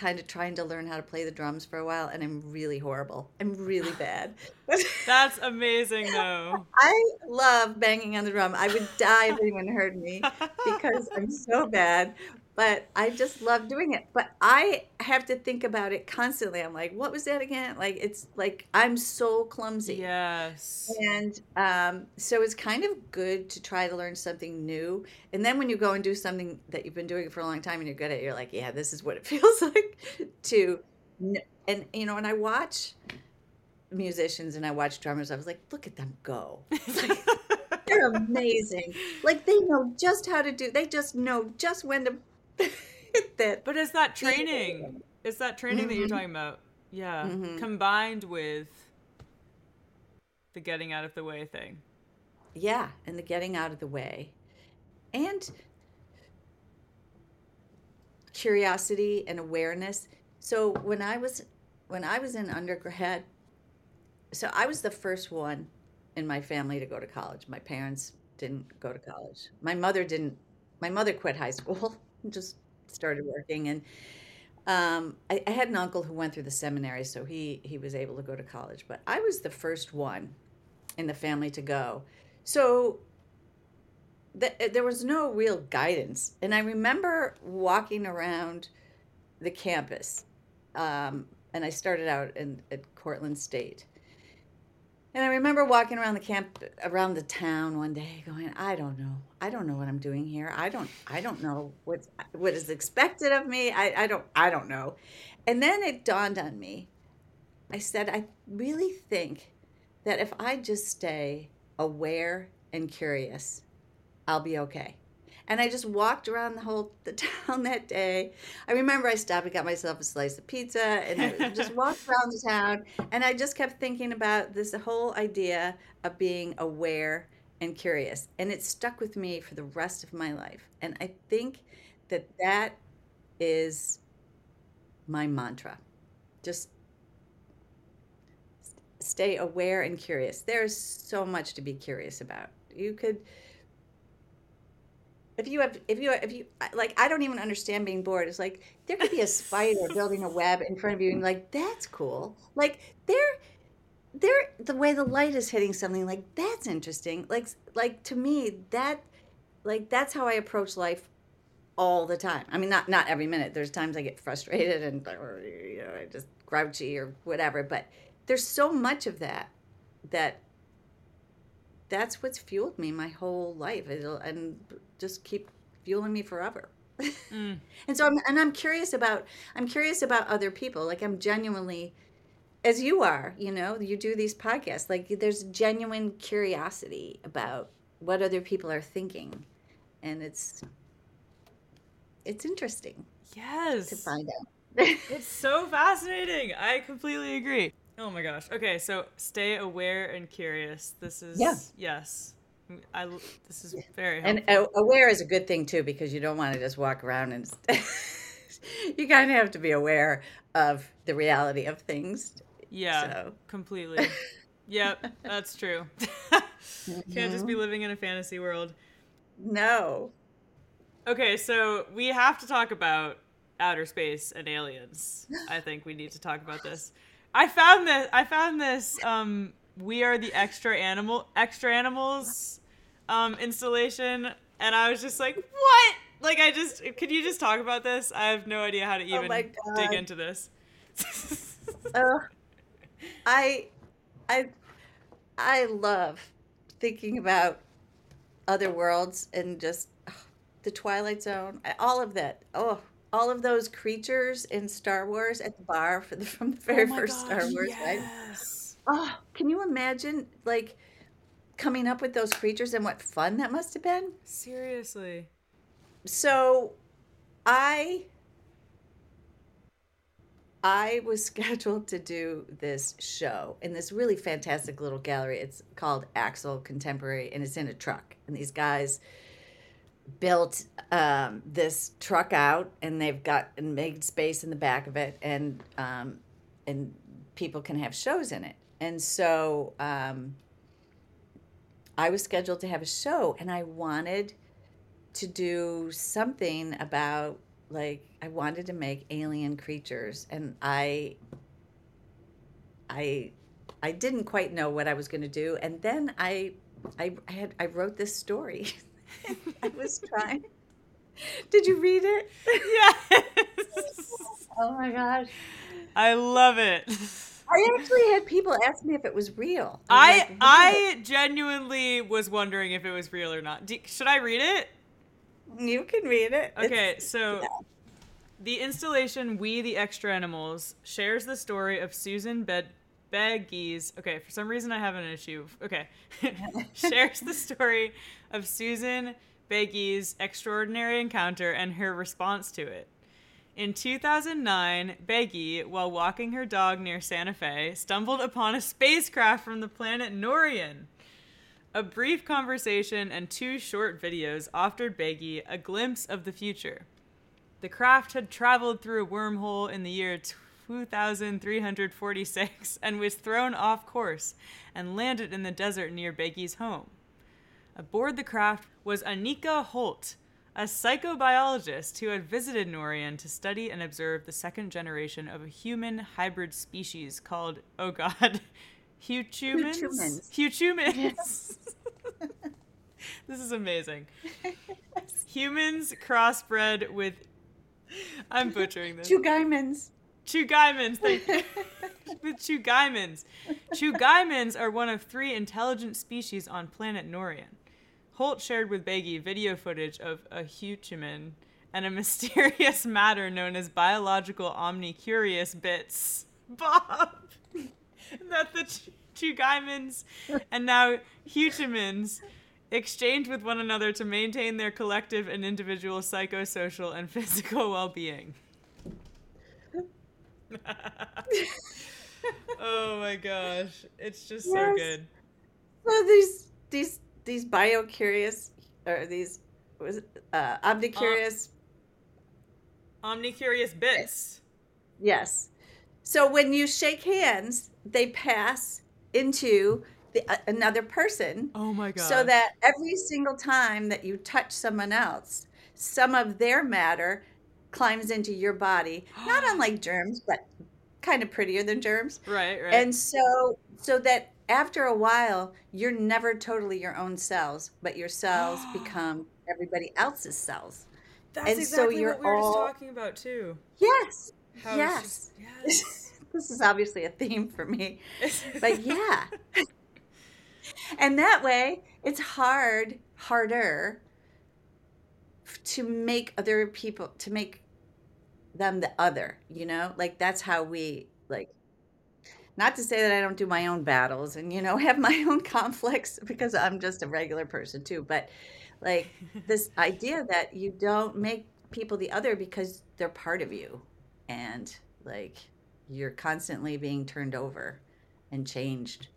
kind of trying to learn how to play the drums for a while and I'm really horrible. I'm really bad. That's amazing though. I love banging on the drum. I would die if anyone heard me because I'm so bad but I just love doing it. But I have to think about it constantly. I'm like, what was that again? Like, it's like I'm so clumsy. Yes. And um, so it's kind of good to try to learn something new. And then when you go and do something that you've been doing for a long time and you're good at it, you're like, yeah, this is what it feels like to. And, you know, and I watch musicians and I watch drummers, I was like, look at them go. they're amazing. Like they know just how to do. They just know just when to that but it's that training. it's that training mm-hmm. that you're mm-hmm. talking about. Yeah. Mm-hmm. combined with the getting out of the way thing. Yeah and the getting out of the way. And curiosity and awareness. So when i was when i was in undergrad so i was the first one in my family to go to college. My parents didn't go to college. My mother didn't my mother quit high school just started working and um, I, I, had an uncle who went through the seminary, so he he was able to go to college. But I was the first one in the family to go, so th- there was no real guidance. And I remember walking around the campus, um, and I started out in, at Cortland State, and I remember walking around the camp, around the town one day, going, "I don't know. I don't know what I'm doing here. I don't. I don't know what what is expected of me. I, I don't. I don't know." And then it dawned on me. I said, "I really think that if I just stay aware and curious, I'll be okay." And I just walked around the whole the town that day. I remember I stopped and got myself a slice of pizza and I just walked around the town and I just kept thinking about this whole idea of being aware and curious. And it stuck with me for the rest of my life. And I think that that is my mantra. Just stay aware and curious. There's so much to be curious about. You could if you have if you if you like i don't even understand being bored. It's like there could be a spider building a web in front of you and like that's cool. Like they're they're the way the light is hitting something like that's interesting. Like like to me that like that's how i approach life all the time. I mean not not every minute. There's times i get frustrated and or, you know i just grouchy or whatever but there's so much of that that that's what's fueled me my whole life It'll, and just keep fueling me forever. Mm. and so I'm and I'm curious about I'm curious about other people. Like I'm genuinely as you are, you know, you do these podcasts. Like there's genuine curiosity about what other people are thinking. And it's it's interesting. Yes. To find out. it's so fascinating. I completely agree. Oh my gosh. Okay, so stay aware and curious. This is yeah. yes. I this is very helpful. and aware is a good thing too because you don't want to just walk around and you kind of have to be aware of the reality of things. Yeah, so. completely. yep, that's true. mm-hmm. Can't just be mm-hmm. living in a fantasy world. No. Okay, so we have to talk about outer space and aliens. I think we need to talk about this. I found this. I found this. Um, we are the extra animal, extra animals um, installation, and I was just like, what? Like, I just could you just talk about this? I have no idea how to oh even oh dig into this. uh, I, I, I love thinking about other worlds and just oh, the Twilight Zone, all of that. Oh, all of those creatures in Star Wars at the bar the, from the very oh first gosh, Star Wars, yes. right? Oh, can you imagine like coming up with those creatures and what fun that must have been. Seriously. So I I was scheduled to do this show in this really fantastic little gallery. It's called Axle Contemporary and it's in a truck. And these guys built um, this truck out and they've got and made space in the back of it and um, and people can have shows in it. And so um, I was scheduled to have a show and I wanted to do something about like I wanted to make alien creatures and I I I didn't quite know what I was going to do and then I I, I had I wrote this story. I was trying. Did you read it? Yes. Oh my gosh. I love it. I actually had people ask me if it was real. I like? I genuinely was wondering if it was real or not. Do, should I read it? you can read it. It's- Okay, so the installation "We the Extra Animals" shares the story of Susan Bed Begy's. Okay, for some reason I have an issue. Okay, shares the story of Susan Begy's extraordinary encounter and her response to it. In 2009, Begy, while walking her dog near Santa Fe, stumbled upon a spacecraft from the planet Norian. A brief conversation and two short videos offered Begy a glimpse of the future. The craft had traveled through a wormhole in the year 2346 and was thrown off course and landed in the desert near Begy's home. Aboard the craft was Anika Holt, a psychobiologist who had visited Norian to study and observe the second generation of a human hybrid species called, oh god, Huchumans? Huchumans. Huchumans. this is amazing. Humans crossbred with. I'm butchering this. Two Guymans. Chugaimans. Thank you. with Chugaimans. Chugaimans are one of three intelligent species on planet Norian. Holt shared with Begy video footage of a Huchuman and a mysterious matter known as biological omnicurious bits. Bob! that the Ch- Chugaimans and now Huchumans exchange with one another to maintain their collective and individual psychosocial and physical well-being. oh my gosh, it's just so good. So these these these bio curious or these was uh omnicurious Omnicurious bits. yes. So when you shake hands, they pass into the, uh, another person Oh my god. so that every single time that you touch someone else, some of their matter climbs into your body, not unlike germs, but kind of prettier than germs. right, right. And so so that after a while, you're never totally your own cells, but your cells become everybody else's cells. That's and so exactly you're what we were just talking about too. Yes. How yes. yes. this is obviously a theme for me. But yeah. and that way, it's hard, harder to make other people to make them the other, you know? Like that's how we like not to say that I don't do my own battles and you know have my own conflicts because I'm just a regular person too, but like this idea that you don't make people the other because they're part of you and like you're constantly being turned over and changed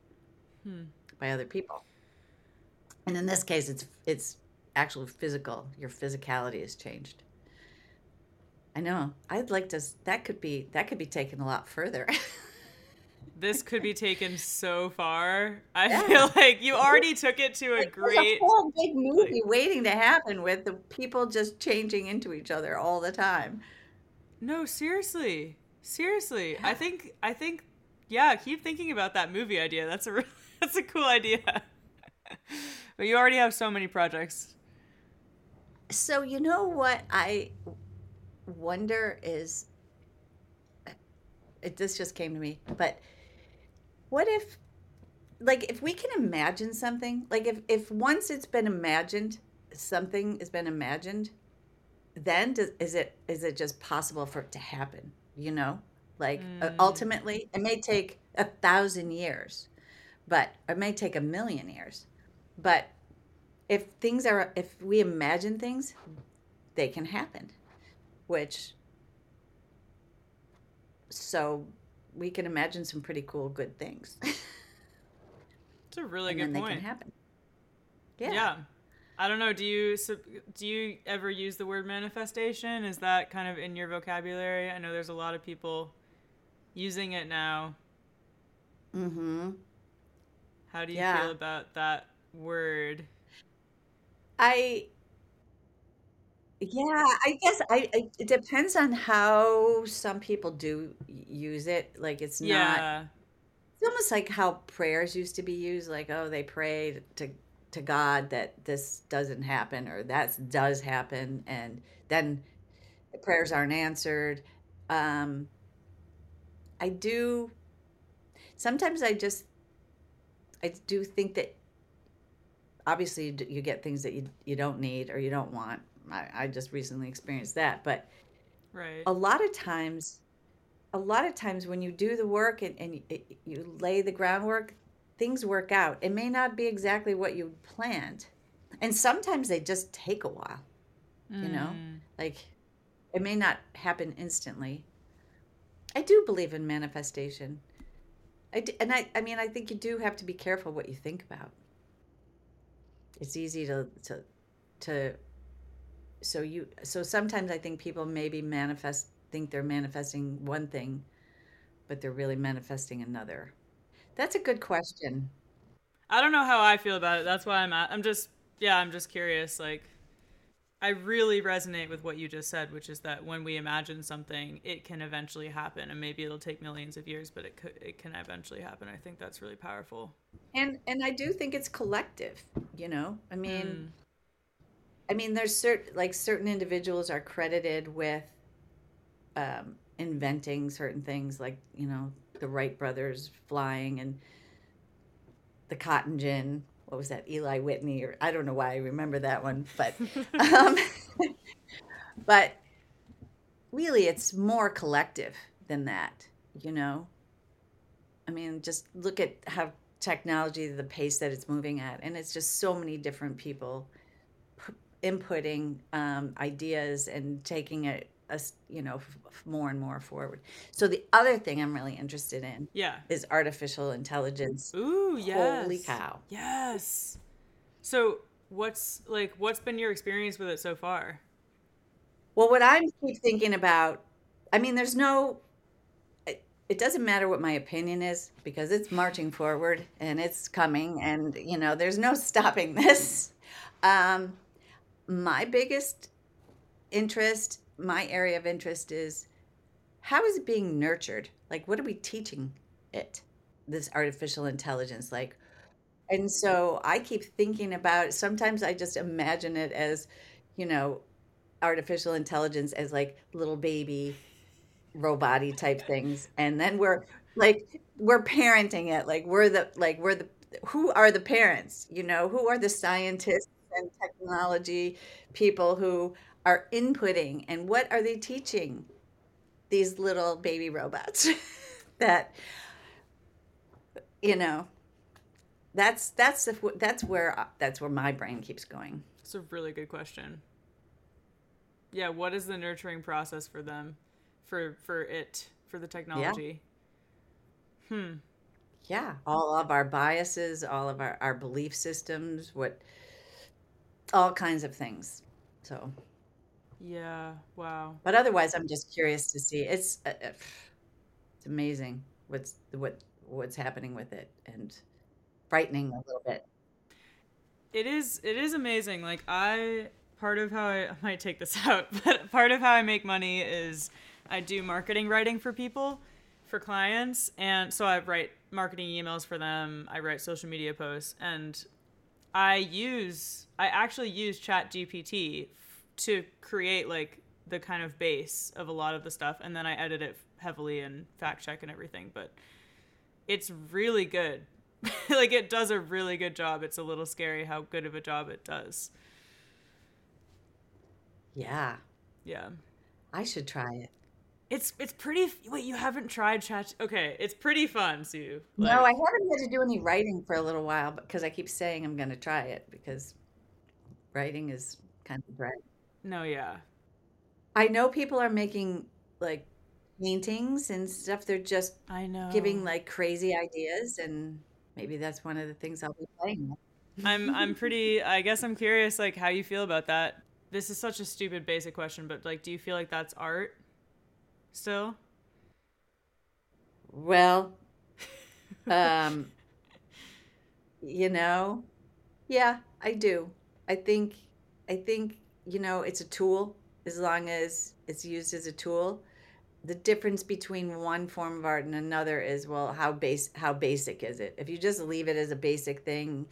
Hmm. by other people. And in this case it's it's actual physical. Your physicality has changed. I know. I'd like to that could be that could be taken a lot further. This could be taken so far. I Yeah. feel like you already took it to a Like, great. A whole big movie waiting to happen with the people just changing into each other all the time. No, seriously, seriously. I think I think yeah. Keep thinking about that movie idea. That's a that's a cool idea. but you already have so many projects. So you know what I wonder is it this just came to me, but what if like if we can imagine something, like if if once it's been imagined, something has been imagined, then does, is it is it just possible for it to happen, you know? Like uh, Mm. ultimately, it may take a thousand years, but it may take a million years. but if things are if we imagine things they can happen which so we can imagine some pretty cool good things it's a really and good then point they can happen yeah. yeah. I don't know. Do you do you ever use the word manifestation? Is that kind of in your vocabulary? I know there's a lot of people using it now. Mm-hmm. How do you Yeah. feel about that word? I yeah, I guess I, I it depends on how some people do y- use it. Like it's not Yeah. it's almost like how prayers used to be used like oh they prayed to to God that this doesn't happen or that does happen and then the prayers aren't answered. Um I do sometimes I just I do think that obviously you, get things that you you don't need or you don't want. I, I just recently experienced that, but Right. a lot of times, a lot of times when you do the work and, and you, you lay the groundwork, things work out. It may not be exactly what you planned, and sometimes they just take a while. You know, Mm. like it may not happen instantly. I do believe in manifestation. I d and I, I mean, I think you do have to be careful what you think about. It's easy to to to so you so sometimes I think people maybe manifest think they're manifesting one thing, but they're really manifesting another. That's a good question. I don't know how I feel about it. That's why I'm at. I'm just yeah. I'm just curious. Like, I really resonate with what you just said, which is that when we imagine something, it can eventually happen, and maybe it'll take millions of years, but it could it can eventually happen. I think that's really powerful. And and I do think it's collective, you know? I mean, Mm. I mean there's certain like certain individuals are credited with um inventing certain things like, you know, the Wright brothers flying and the cotton gin. What was that? Eli Whitney or I don't know why I remember that one, but um but really it's more collective than that, you know? I mean, just look at how technology, the pace that it's moving at, and it's just so many different people p- inputting um, ideas and taking it, us, you know, f- f- more and more forward. So the other thing I'm really interested in Yeah. is artificial intelligence. Ooh, yes. Holy cow! Yes. So, what's like what's been your experience with it so far? Well, what I'm keep thinking about, I mean, there's no, it, doesn't matter what my opinion is because it's marching forward and it's coming, and you know, there's no stopping this. Um, my biggest interest, my area of interest is how is it being nurtured? Like, what are we teaching it? This artificial intelligence, like, and so I keep thinking about. Sometimes I just imagine it as, you know, artificial intelligence as like little baby robot type things. And then we're like we're parenting it. Like we're the like we're the who are the parents you know? Who are the scientists and technology people who are inputting? And what are they teaching these little baby robots that you know that's that's the, that's where that's where my brain keeps going. It's a really good question. Yeah, what is the nurturing process for them, for for it, for the technology? Hmm. Yeah, all of our biases, all of our, our belief systems, what, all kinds of things. So, Yeah. Wow. but otherwise, I'm just curious to see. It's uh, uh, it's amazing what's what what's happening with it, and frightening a little bit. It is it is amazing. Like I part of how I, I might take this out, but part of how I make money is I do marketing writing for people, for clients, and so I write marketing emails for them. I write social media posts, and I use I actually use Chat GPT to create like the kind of base of a lot of the stuff, and then I edit it heavily and fact check and everything. But it's really good. like it does a really good job. It's a little scary how good of a job it does. Yeah, Yeah. I should try it. It's it's pretty. Wait, you haven't tried chat? Okay, it's pretty fun, Su. Like, no, I haven't had to do any writing for a little while because I keep saying I'm going to try it because writing is kind of dry. No, yeah. I know people are making like paintings and stuff. They're just I know giving like crazy ideas, and maybe that's one of the things I'll be playing. With. I'm I'm pretty. I guess I'm curious, like how you feel about that. This is such a stupid, basic question, but like, do you feel like that's art? Still. Well, um, you know, yeah, I do. I think, I think you know, it's a tool as long as it's used as a tool. The difference between one form of art and another is well, how base how basic is it? If you just leave it as a basic thing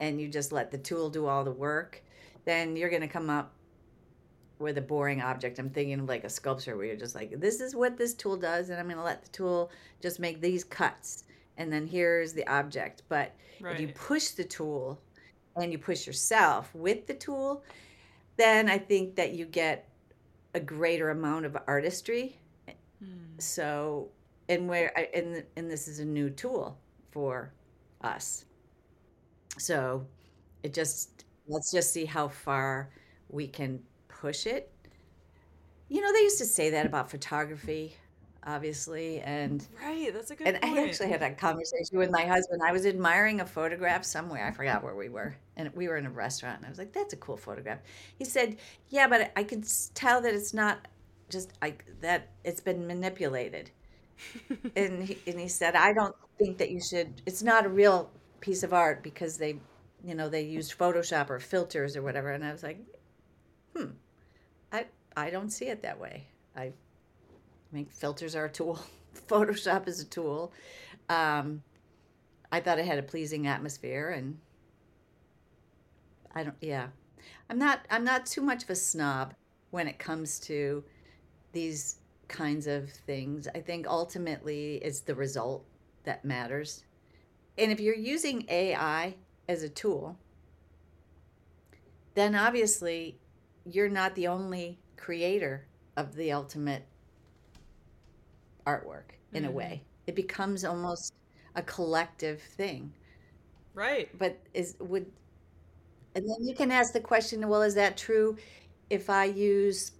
and you just let the tool do all the work, then you're going to come up with a boring object. I'm thinking of like a sculpture where you're just like, this is what this tool does, and I'm going to let the tool just make these cuts, and then here's the object. But right. if you push the tool and you push yourself with the tool, then I think that you get a greater amount of artistry. Mm. So, and where, and and this is a new tool for us. So it just, let's just see how far we can push it. You know, they used to say that about photography, obviously, and right. That's a good. And point. I actually had a conversation with my husband. I was admiring a photograph somewhere. I forgot where we were, and we were in a restaurant. And I was like, "That's a cool photograph." He said, "Yeah, but I could tell that it's not just I that it's been manipulated." and he, and he said, "I don't think that you should. It's not a real piece of art because they, you know, they used Photoshop or filters or whatever. And I was like, hmm, I I don't see it that way. I, I mean, filters are a tool. Photoshop is a tool. Um, I thought it had a pleasing atmosphere, and I don't. Yeah, I'm not. I'm not too much of a snob when it comes to these kinds of things. I think ultimately it's the result that matters. And if you're using AI as a tool, then obviously you're not the only creator of the ultimate artwork in mm-hmm. a way. It becomes almost a collective thing. Right. But is would and then you can ask the question, well, is that true if I use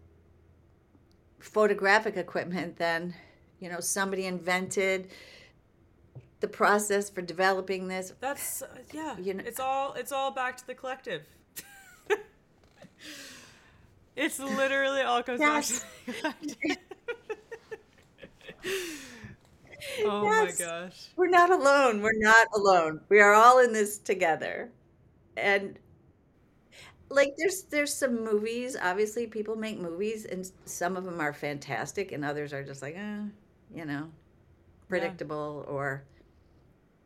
photographic equipment then, you know, somebody invented the process for developing this. That's uh, yeah. You know, it's all it's all back to the collective. it's literally all comes yes. back oh yes. my gosh. We're not alone. We're not alone. We are all in this together. And like there's there's some movies, obviously people make movies and some of them are fantastic and others are just like, eh, you know, predictable yeah. or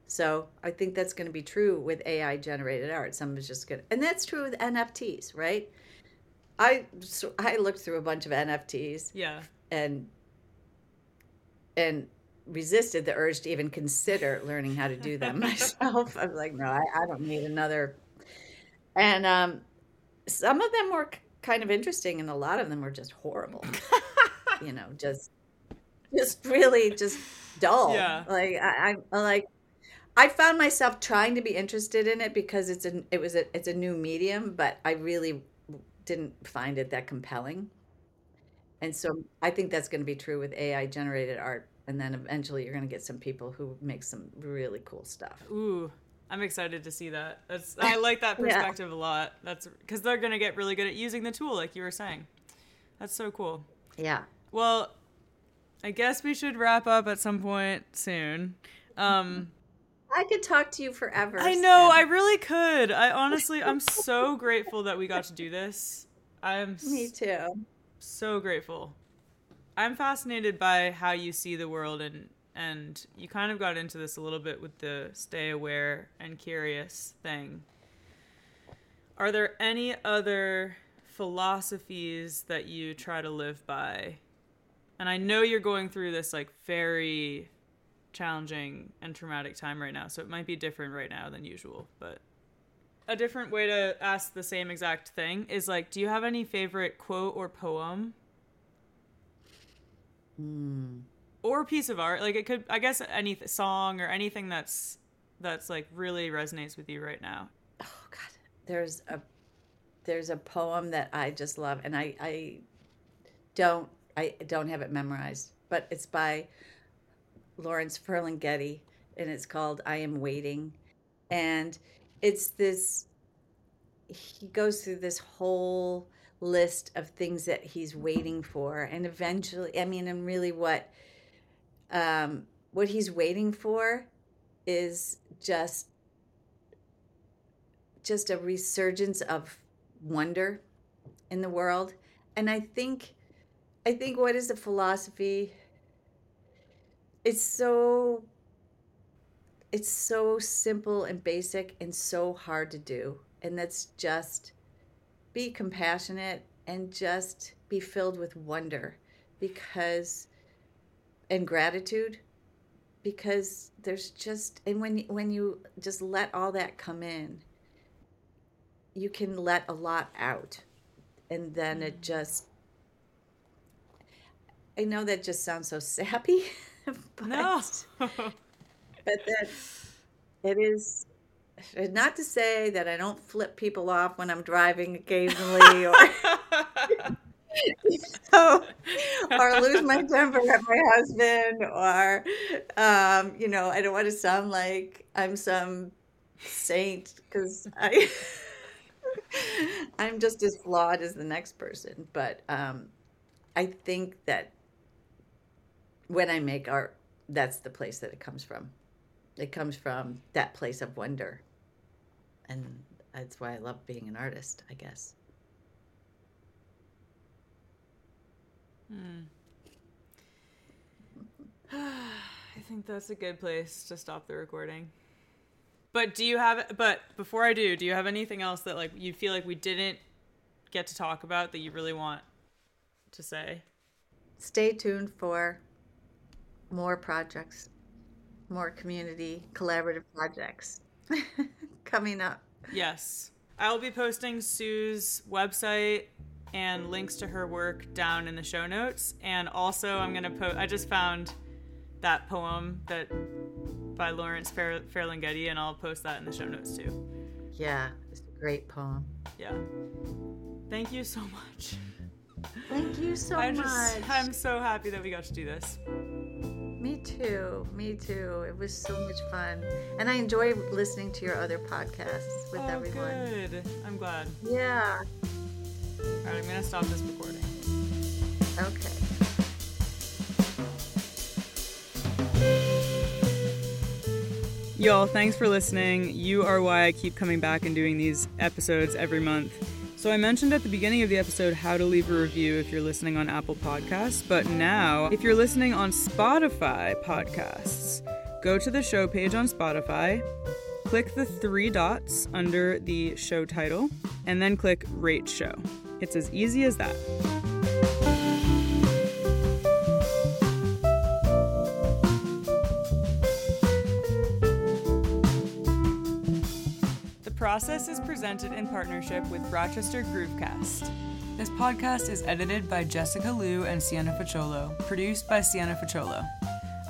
so I think that's going to be true with AI generated art. Some is just going to, and that's true with NFTs, right? I so I looked through a bunch of NFTs. Yeah. And and resisted the urge to even consider learning how to do them myself. I was like, no, I, I don't need another. And um, some of them were kind of interesting, and a lot of them were just horrible. you know, just just really just dull. Yeah. Like I, I like I found myself trying to be interested in it because it's a it was a it's a new medium, but I really didn't find it that compelling. And so I think that's going to be true with AI generated art and then eventually you're going to get some people who make some really cool stuff. Ooh, I'm excited to see that. That's I like that perspective yeah. a lot. That's cuz they're going to get really good at using the tool like you were saying. That's so cool. Yeah. Well, I guess we should wrap up at some point soon. Um I could talk to you forever. I know, I really could. I honestly, I'm so grateful that we got to do this. I'm Me too. So grateful. I'm fascinated by how you see the world and and you kind of got into this a little bit with the stay aware and curious thing. Are there any other philosophies that you try to live by? And I know you're going through this like very challenging and traumatic time right now, so it might be different right now than usual. But a different way to ask the same exact thing is like, do you have any favorite quote or poem? Hmm. or piece of art. Like it could, I guess, any th- song or anything that's that's like really resonates with you right now. Oh God, there's a there's a poem that I just love, and I I don't I don't have it memorized, but it's by Lawrence Ferlinghetti, and it's called "I Am Waiting," and it's this. He goes through this whole list of things that he's waiting for, and eventually, I mean, and really, what um, what he's waiting for is just just a resurgence of wonder in the world and i think i think what is the philosophy it's so it's so simple and basic and so hard to do. And that's just be compassionate and just be filled with wonder because and gratitude because there's just and when when you just let all that come in you can let a lot out. And then it mm. just i know that just sounds so sappy but No, but that it is not to say that i don't flip people off when i'm driving occasionally or or lose my temper at my husband, or, um, you know, I don't want to sound like I'm some saint because I, I'm just as flawed as the next person. But um, I think that when I make art, that's the place that it comes from. It comes from that place of wonder, and that's why I love being an artist, I guess. Hmm. I think that's a good place to stop the recording. But do you have? But before I do, do you have anything else that like you feel like we didn't get to talk about that you really want to say? stay tuned for more projects, more community collaborative projects coming up. Yes. I'll be posting Su's website and links to her work down in the show notes. And also, I'm going to post, I just found that poem that by Lawrence Fer- Ferlinghetti, and I'll post that in the show notes too. Yeah, it's a great poem. Yeah. Thank you so much. Thank you so I much. just, I'm so happy that we got to do this. Me too. Me too. It was so much fun. And I enjoy listening to your other podcasts with oh, everyone. good. I'm glad. Yeah. All right, I'm going to stop this recording. Okay. Y'all, thanks for listening. You are why I keep coming back and doing these episodes every month. So, I mentioned at the beginning of the episode how to leave a review if you're listening on Apple Podcasts, but now, if you're listening on Spotify podcasts, go to the show page on Spotify, click the three dots under the show title, and then click Rate Show. It's as easy as that. Process is presented in partnership with Rochester Groovecast. This podcast is edited by Jessica Liu and Siena Facciolo, produced by Siena Facciolo.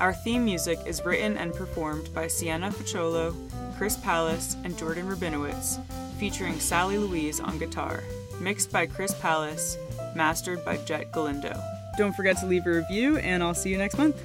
Our theme music is written and performed by Siena Facciolo, Chris Pallas, and Jordan Rabinowitz, featuring Sally Louise on guitar. Mixed by Chris Pallas, mastered by Jet Galindo. Don't forget to leave a review, and I'll see you next month.